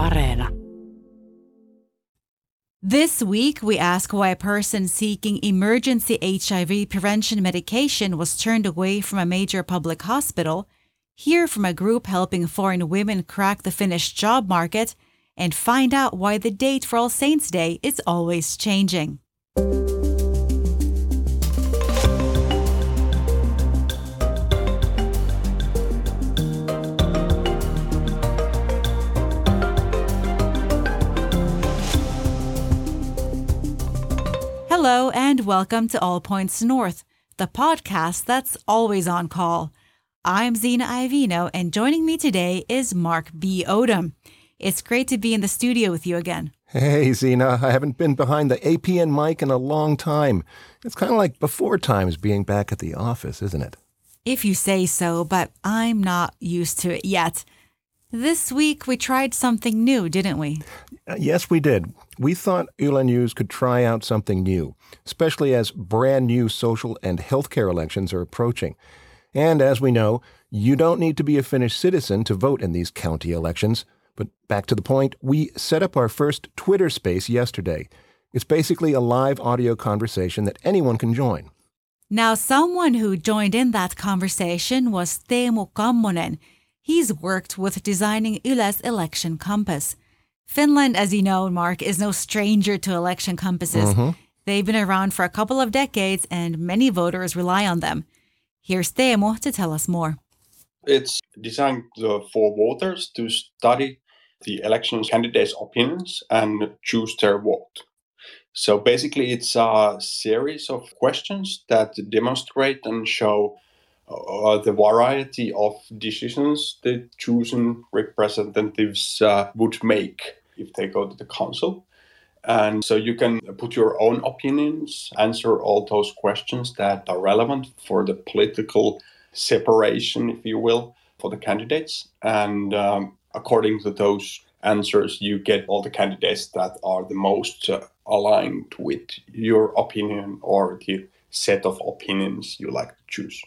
Areena. This week, we ask why a person seeking emergency HIV prevention medication was turned away from a major public hospital, hear from a group helping foreign women crack the Finnish job market, and find out why the date for All Saints' Day is always changing. Hello, and welcome to All Points North, the podcast that's always on call. I'm Zena Iovino, and joining me today is Mark B. Odom. It's great to be in the studio with you again. Hey, Zena. I haven't been behind the APN mic in a long time. It's kind of like before times being back at the office, isn't it? If you say so, but I'm not used to it yet. This week we tried something new, didn't we? Uh, yes, we did. We thought Yle News could try out something new, especially as brand new social and healthcare elections are approaching. And as we know, you don't need to be a Finnish citizen to vote in these county elections. But back to the point, we set up our first Twitter space yesterday. It's basically a live audio conversation that anyone can join. Now, someone who joined in that conversation was Teemu Kammonen. He's worked with designing Yle's election compass. Finland, as you know, Mark, is no stranger to election compasses. Mhm. They've been around for a couple of decades and many voters rely on them. Here's Teemu to tell us more. It's designed uh, for voters to study the election candidates' opinions and choose their vote. So basically, it's a series of questions that demonstrate and show uh, the variety of decisions the chosen representatives uh, would make if they go to the council. And so you can put your own opinions, answer all those questions that are relevant for the political separation, if you will, for the candidates. And um, according to those answers, you get all the candidates that are the most uh, aligned with your opinion or the set of opinions you like to choose.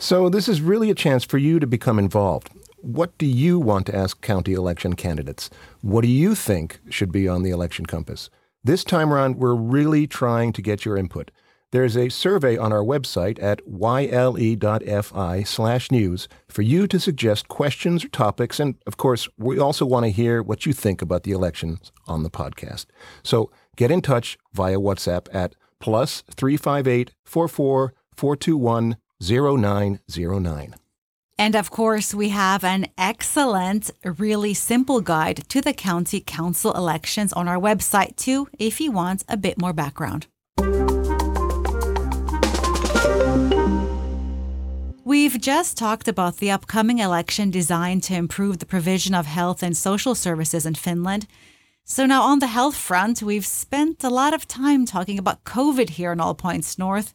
So, this is really a chance for you to become involved. What do you want to ask county election candidates? What do you think should be on the election compass? This time around, we're really trying to get your input. There's a survey on our website at yle.fi slash news for you to suggest questions or topics. And of course, we also want to hear what you think about the elections on the podcast. So get in touch via WhatsApp at plus 358 44 421 0909. And of course, we have an excellent, really simple guide to the county council elections on our website too, if you want a bit more background. We've just talked about the upcoming election designed to improve the provision of health and social services in Finland. So, now on the health front, we've spent a lot of time talking about COVID here in All Points North.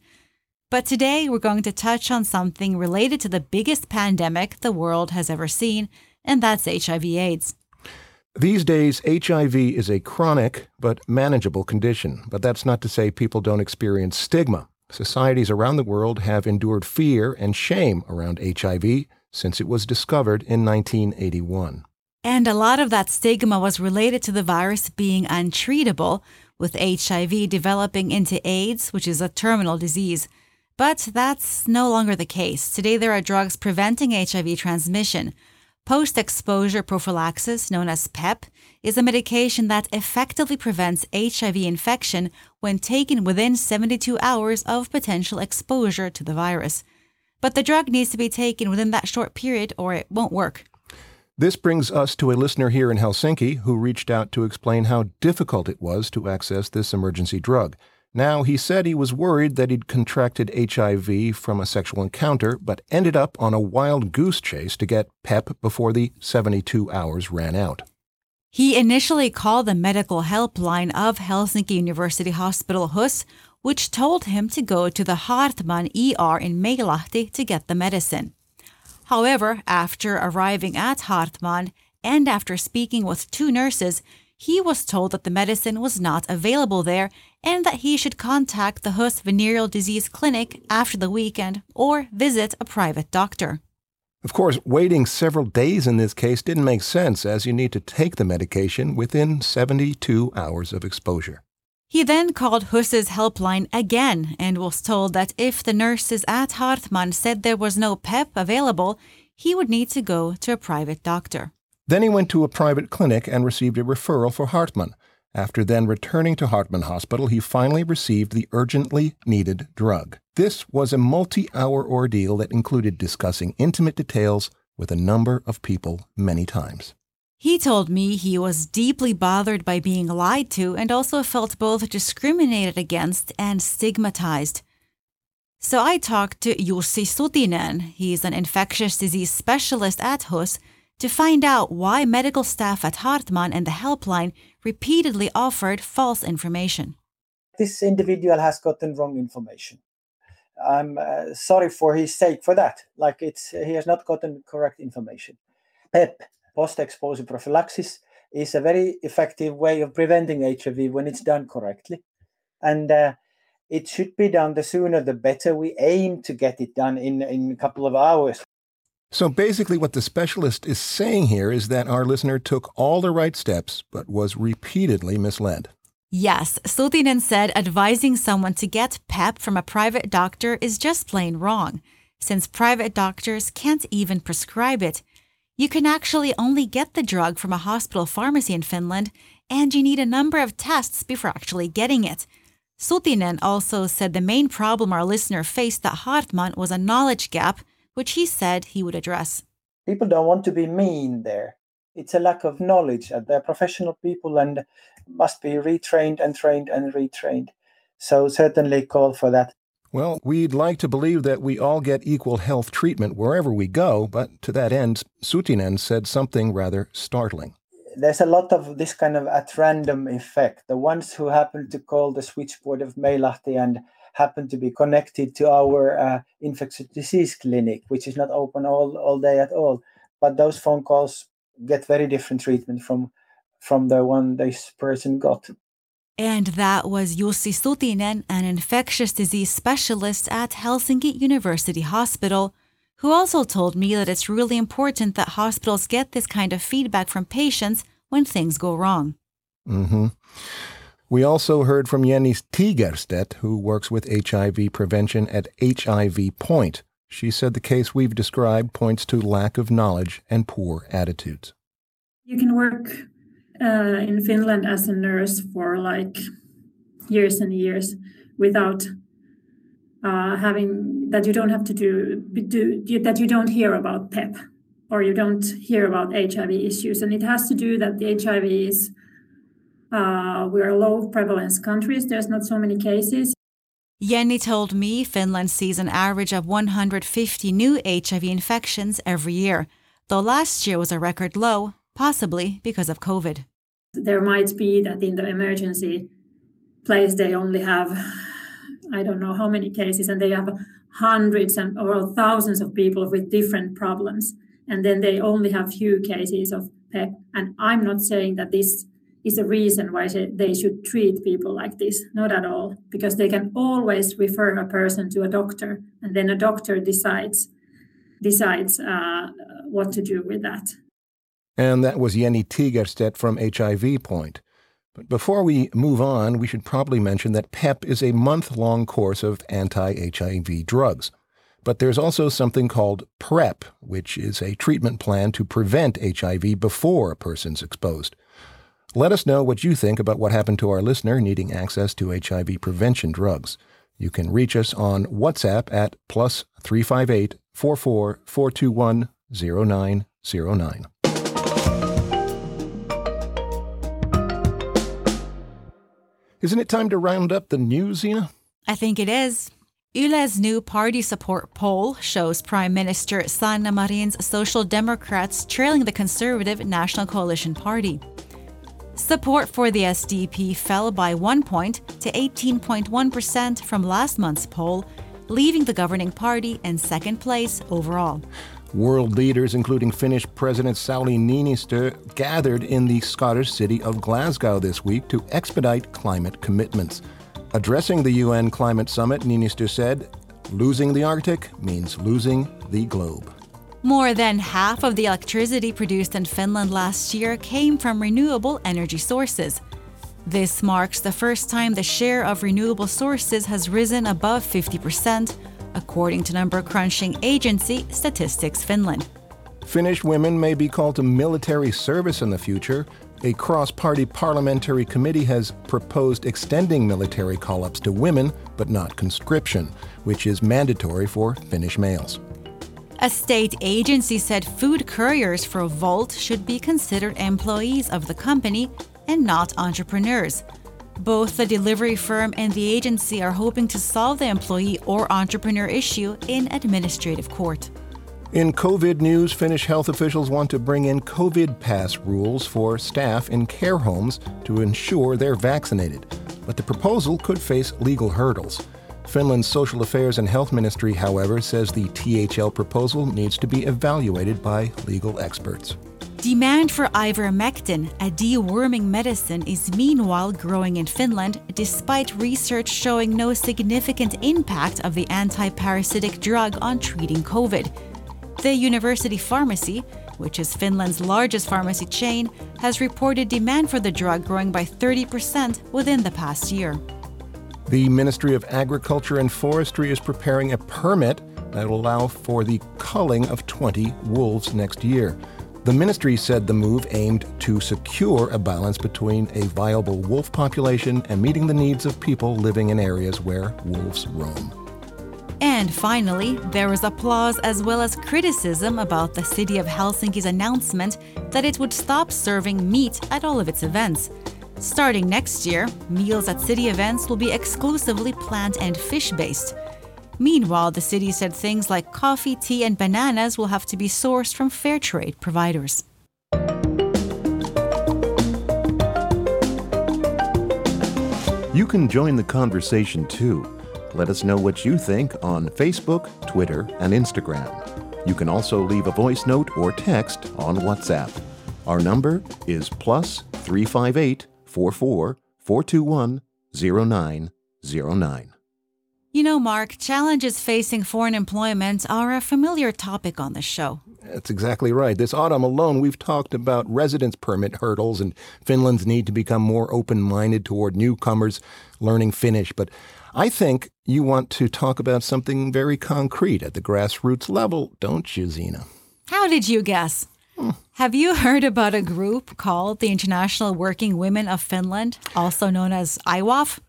But today we're going to touch on something related to the biggest pandemic the world has ever seen, and that's HIV/AIDS. These days, HIV is a chronic but manageable condition, but that's not to say people don't experience stigma. Societies around the world have endured fear and shame around HIV since it was discovered in 1981. And a lot of that stigma was related to the virus being untreatable, with HIV developing into AIDS, which is a terminal disease. But that's no longer the case. Today, there are drugs preventing HIV transmission. Post exposure prophylaxis, known as PEP, is a medication that effectively prevents HIV infection when taken within 72 hours of potential exposure to the virus. But the drug needs to be taken within that short period or it won't work. This brings us to a listener here in Helsinki who reached out to explain how difficult it was to access this emergency drug. Now, he said he was worried that he'd contracted HIV from a sexual encounter, but ended up on a wild goose chase to get PEP before the 72 hours ran out. He initially called the medical helpline of Helsinki University Hospital HUS, which told him to go to the Haartman ER in Meilahti to get the medicine. However, after arriving at Haartman and after speaking with two nurses, he was told that the medicine was not available there and that he should contact the HUS Venereal Disease Clinic after the weekend or visit a private doctor. Of course, waiting several days in this case didn't make sense as you need to take the medication within 72 hours of exposure. He then called HUS's helpline again and was told that if the nurses at Haartman said there was no PEP available, he would need to go to a private doctor. Then he went to a private clinic and received a referral for Haartman. After then returning to Haartman Hospital, he finally received the urgently needed drug. This was a multi hour ordeal that included discussing intimate details with a number of people many times. He told me he was deeply bothered by being lied to and also felt both discriminated against and stigmatized. So I talked to Jussi Sutinen, he's an infectious disease specialist at HUS, to find out why medical staff at Haartman and the helpline repeatedly offered false information. This individual has gotten wrong information. I'm uh, sorry for his sake for that. Like it's he has not gotten correct information. PEP, post-exposure prophylaxis, is a very effective way of preventing HIV when it's done correctly, and uh, it should be done the sooner the better. We aim to get it done in in a couple of hours. So basically, what the specialist is saying here is that our listener took all the right steps but was repeatedly misled. Yes, Sutinen said advising someone to get PEP from a private doctor is just plain wrong, since private doctors can't even prescribe it. You can actually only get the drug from a hospital pharmacy in Finland, and you need a number of tests before actually getting it. Sutinen also said the main problem our listener faced at Haartman was a knowledge gap which he said he would address. People don't want to be mean there. It's a lack of knowledge. Uh, they're professional people and must be retrained and trained and retrained. So certainly call for that. Well, we'd like to believe that we all get equal health treatment wherever we go, but to that end, Sutinen said something rather startling. There's a lot of this kind of at random effect. The ones who happen to call the switchboard of Meilahti and happen to be connected to our uh, infectious disease clinic, which is not open all, all day at all. But those phone calls get very different treatment from from the one this person got. And that was Jussi Sutinen, an infectious disease specialist at Helsinki University Hospital, who also told me that it's really important that hospitals get this kind of feedback from patients when things go wrong. Mm-hmm. We also heard from Jenny Tigerstedt, who works with HIV prevention at HIV Point. She said the case we've described points to lack of knowledge and poor attitudes. You can work uh, in Finland as a nurse for like years and years without uh, having that you don't have to do, do that you don't hear about PEP or you don't hear about HIV issues, and it has to do that the HIV is uh, we're low prevalence countries. There's not so many cases. Jenny told me Finland sees an average of 150 new HIV infections every year, though last year was a record low, possibly because of COVID. There might be that in the emergency place they only have, I don't know how many cases, and they have hundreds and or thousands of people with different problems, and then they only have few cases of PEP. And I'm not saying that this is a reason why they should treat people like this. Not at all, because they can always refer a person to a doctor, and then a doctor decides decides uh, what to do with that. And that was Jenny Tigerstedt from HIV Point. But before we move on, we should probably mention that PEP is a month long course of anti HIV drugs. But there's also something called PrEP, which is a treatment plan to prevent HIV before a person's exposed. Let us know what you think about what happened to our listener needing access to HIV prevention drugs. You can reach us on WhatsApp at plus 358 44 421 0909. Isn't it time to round up the news, Zena? I think it is. Yle's new party support poll shows Prime Minister Sanna Marin's Social Democrats trailing the Conservative National Coalition Party. Support for the SDP fell by one point to 18.1% from last month's poll, leaving the governing party in second place overall. World leaders, including Finnish President Sauli Niinistö, gathered in the Scottish city of Glasgow this week to expedite climate commitments. Addressing the UN Climate Summit, Niinistö said, Losing the Arctic means losing the globe. More than half of the electricity produced in Finland last year came from renewable energy sources. This marks the first time the share of renewable sources has risen above 50%, according to number crunching agency Statistics Finland. Finnish women may be called to military service in the future. A cross party parliamentary committee has proposed extending military call ups to women, but not conscription, which is mandatory for Finnish males. A state agency said food couriers for Wolt should be considered employees of the company and not entrepreneurs. Both the delivery firm and the agency are hoping to solve the employee or entrepreneur issue in administrative court. In COVID news, Finnish health officials want to bring in COVID pass rules for staff in care homes to ensure they're vaccinated. But the proposal could face legal hurdles. Finland's Social Affairs and Health Ministry, however, says the THL proposal needs to be evaluated by legal experts. Demand for ivermectin, a deworming medicine, is meanwhile growing in Finland despite research showing no significant impact of the anti-parasitic drug on treating COVID. The University Pharmacy, which is Finland's largest pharmacy chain, has reported demand for the drug growing by 30% within the past year. The Ministry of Agriculture and Forestry is preparing a permit that will allow for the culling of 20 wolves next year. The ministry said the move aimed to secure a balance between a viable wolf population and meeting the needs of people living in areas where wolves roam. And finally, there was applause as well as criticism about the city of Helsinki's announcement that it would stop serving meat at all of its events. Starting next year, meals at city events will be exclusively plant and fish based. Meanwhile, the city said things like coffee, tea, and bananas will have to be sourced from fair trade providers. You can join the conversation too. Let us know what you think on Facebook, Twitter, and Instagram. You can also leave a voice note or text on WhatsApp. Our number is plus 358 44 421 0909. You know, Mark, challenges facing foreign employment are a familiar topic on the show. That's exactly right. This autumn alone, we've talked about residence permit hurdles and Finland's need to become more open minded toward newcomers learning Finnish. But I think you want to talk about something very concrete at the grassroots level, don't you, Zena? How did you guess? Have you heard about a group called the International Working Women of Finland, also known as IWOF?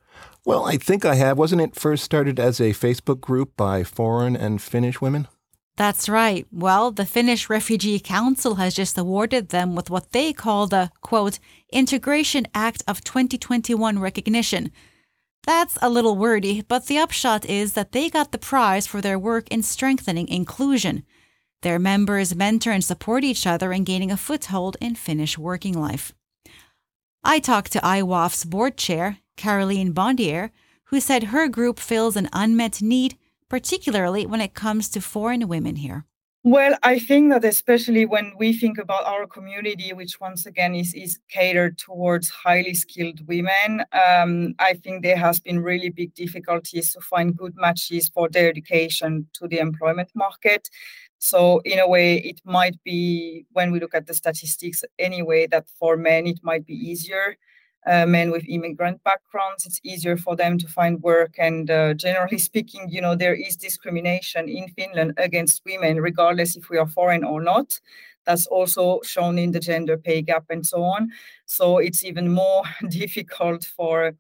Well, I think I have. Wasn't it first started as a Facebook group by foreign and Finnish women? That's right. Well, the Finnish Refugee Council has just awarded them with what they call the, quote, Integration Act of 2021 recognition. That's a little wordy, but the upshot is that they got the prize for their work in strengthening inclusion. Their members mentor and support each other in gaining a foothold in Finnish working life. I talked to IWOF's board chair, Caroline Bondier, who said her group fills an unmet need, particularly when it comes to foreign women here. Well, I think that especially when we think about our community, which once again is, is catered towards highly skilled women, um, I think there has been really big difficulties to find good matches for their education to the employment market. So in a way, it might be when we look at the statistics anyway that for men it might be easier. Uh, men with immigrant backgrounds it's easier for them to find work. And uh, generally speaking you know there is discrimination in finland against women regardless if we are foreign or not. That's also shown in the gender pay gap and so on. So it's even more difficult for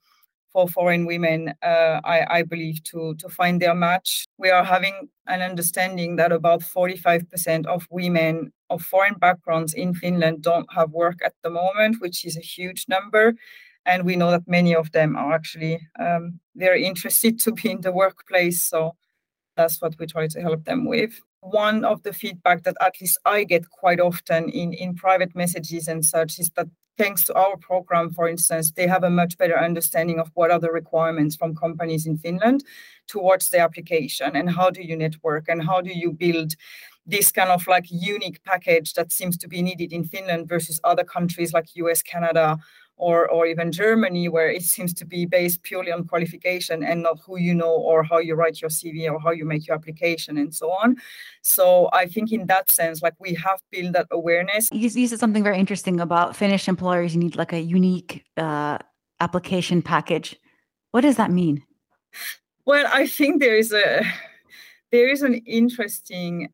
for foreign women, uh, I, I, believe, to, to find their match. We are having an understanding that about 45% of women of foreign backgrounds in Finland don't have work at the moment, which is a huge number. And we know that many of them are actually um, very interested to be in the workplace. So that's what we try to help them with. One of the feedback that at least I get quite often in, in private messages and such is that thanks to our program, for instance, they have a much better understanding of what are the requirements from companies in Finland towards the application and how do you network and how do you build this kind of like unique package that seems to be needed in Finland versus other countries like US, Canada, or or even Germany, where it seems to be based purely on qualification and not who you know or how you write your CV or how you make your application and so on. So I think in that sense, like we have built that awareness. You, you said something very interesting about Finnish employers. You need like a unique uh, application package. What does that mean? Well, I think there is a there is an interesting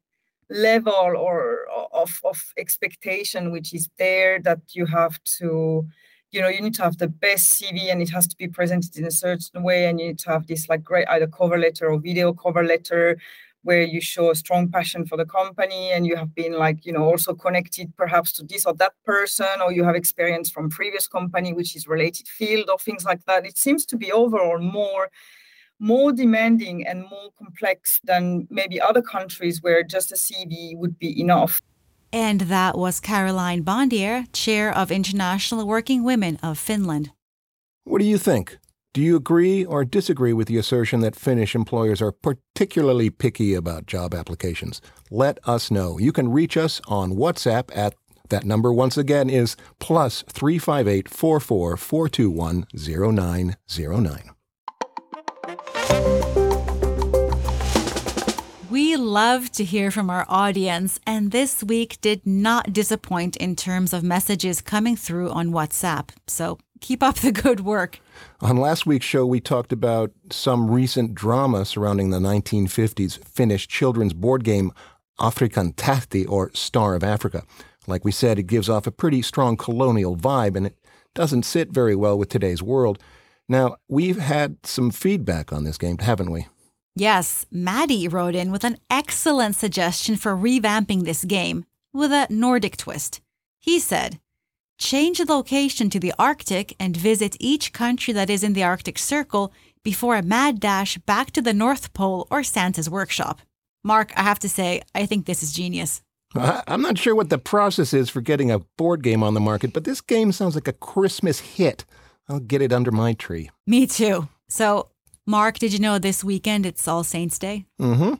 level or of, of expectation which is there that you have to you know you need to have the best cv and it has to be presented in a certain way and you need to have this like great either cover letter or video cover letter where you show a strong passion for the company and you have been like you know also connected perhaps to this or that person or you have experience from previous company which is related field or things like that. It seems to be overall more more demanding and more complex than maybe other countries where just a cv would be enough and that was Caroline Bondier, chair of International Working Women of Finland. What do you think? Do you agree or disagree with the assertion that Finnish employers are particularly picky about job applications? Let us know. You can reach us on WhatsApp at that number once again is plus 358 44 421 0909. We love to hear from our audience, and this week did not disappoint in terms of messages coming through on WhatsApp. So keep up the good work. On last week's show, we talked about some recent drama surrounding the 1950s Finnish children's board game Afrikan Tähti, or Star of Africa. Like we said, it gives off a pretty strong colonial vibe, and it doesn't sit very well with today's world. Now, we've had some feedback on this game, haven't we? Yes, Maddie wrote in with an excellent suggestion for revamping this game with a Nordic twist. He said, Change the location to the Arctic and visit each country that is in the Arctic Circle before a mad dash back to the North Pole or Santa's workshop. Mark, I have to say, I think this is genius. I'm not sure what the process is for getting a board game on the market, but this game sounds like a Christmas hit. I'll get it under my tree. Me too. So Mark, did you know this weekend it's All Saints Day? Mm-hmm.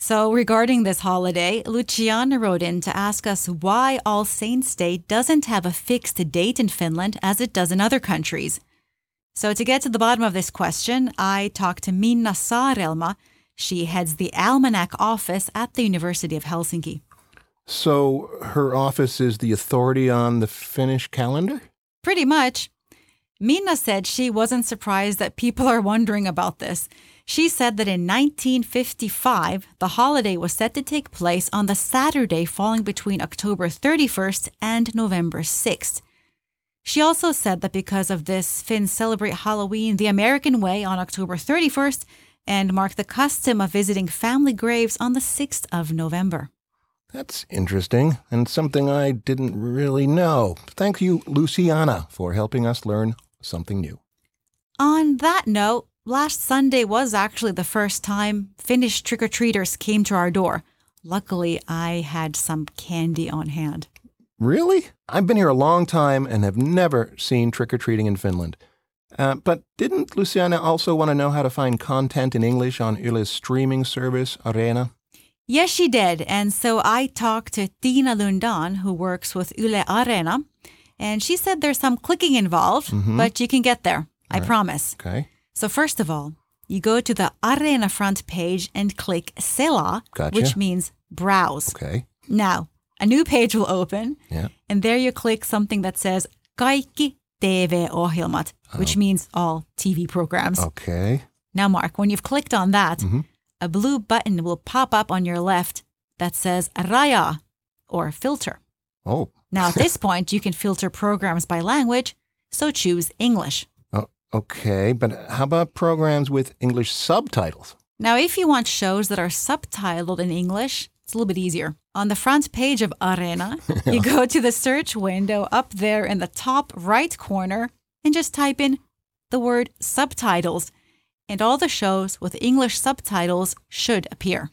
So, regarding this holiday, Luciana wrote in to ask us why All Saints Day doesn't have a fixed date in Finland as it does in other countries. So, to get to the bottom of this question, I talked to Minna Saarelma. She heads the Almanac office at the University of Helsinki. So, her office is the authority on the Finnish calendar? Pretty much. Minna said she wasn't surprised that people are wondering about this. She said that in 1955, the holiday was set to take place on the Saturday falling between October 31st and November 6th. She also said that because of this, Finns celebrate Halloween the American way on October 31st and mark the custom of visiting family graves on the 6th of November. That's interesting and something I didn't really know. Thank you, Luciana, for helping us learn something new. On that note, last Sunday was actually the first time Finnish trick or treaters came to our door. Luckily, I had some candy on hand. Really? I've been here a long time and have never seen trick or treating in Finland. Uh, but didn't Luciana also want to know how to find content in English on Yle's streaming service, Areena? Yes, she did. And so I talked to Tina Lundan, who works with Yle Areena, and she said there's some clicking involved, mm-hmm. but you can get there. All I right. promise. Okay. So, first of all, you go to the Areena front page and click Selaa, gotcha. which means browse. Okay. Now, a new page will open. Yeah. And there you click something that says Kaikki TV-ohjelmat, oh. which means all TV programs. Okay. Now, Mark, when you've clicked on that, mm-hmm. a blue button will pop up on your left that says Rajaa or filter. Oh. Now, at this point, you can filter programs by language, so choose English. Oh, okay, but how about programs with English subtitles? Now, if you want shows that are subtitled in English, it's a little bit easier. On the front page of Areena, you go to the search window up there in the top right corner and just type in the word subtitles, and all the shows with English subtitles should appear.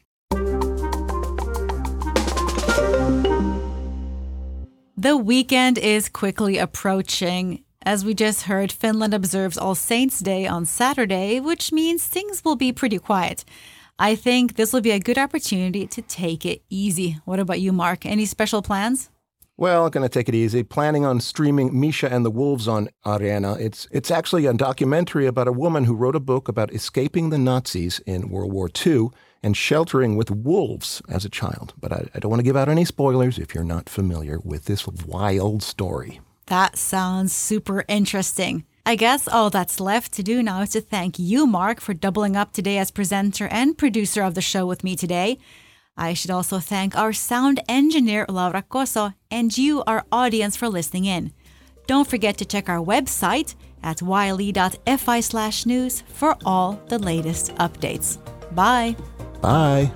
The weekend is quickly approaching. As we just heard, Finland observes All Saints' Day on Saturday, which means things will be pretty quiet. I think this will be a good opportunity to take it easy. What about you, Mark? Any special plans? Well, gonna take it easy. Planning on streaming Misha and the Wolves on Areena. It's it's actually a documentary about a woman who wrote a book about escaping the Nazis in World War II and sheltering with wolves as a child. But I, I don't want to give out any spoilers if you're not familiar with this wild story. That sounds super interesting. I guess all that's left to do now is to thank you, Mark, for doubling up today as presenter and producer of the show with me today. I should also thank our sound engineer, Laura Koso, and you, our audience, for listening in. Don't forget to check our website at yle.fi slash news for all the latest updates. Bye. Bye.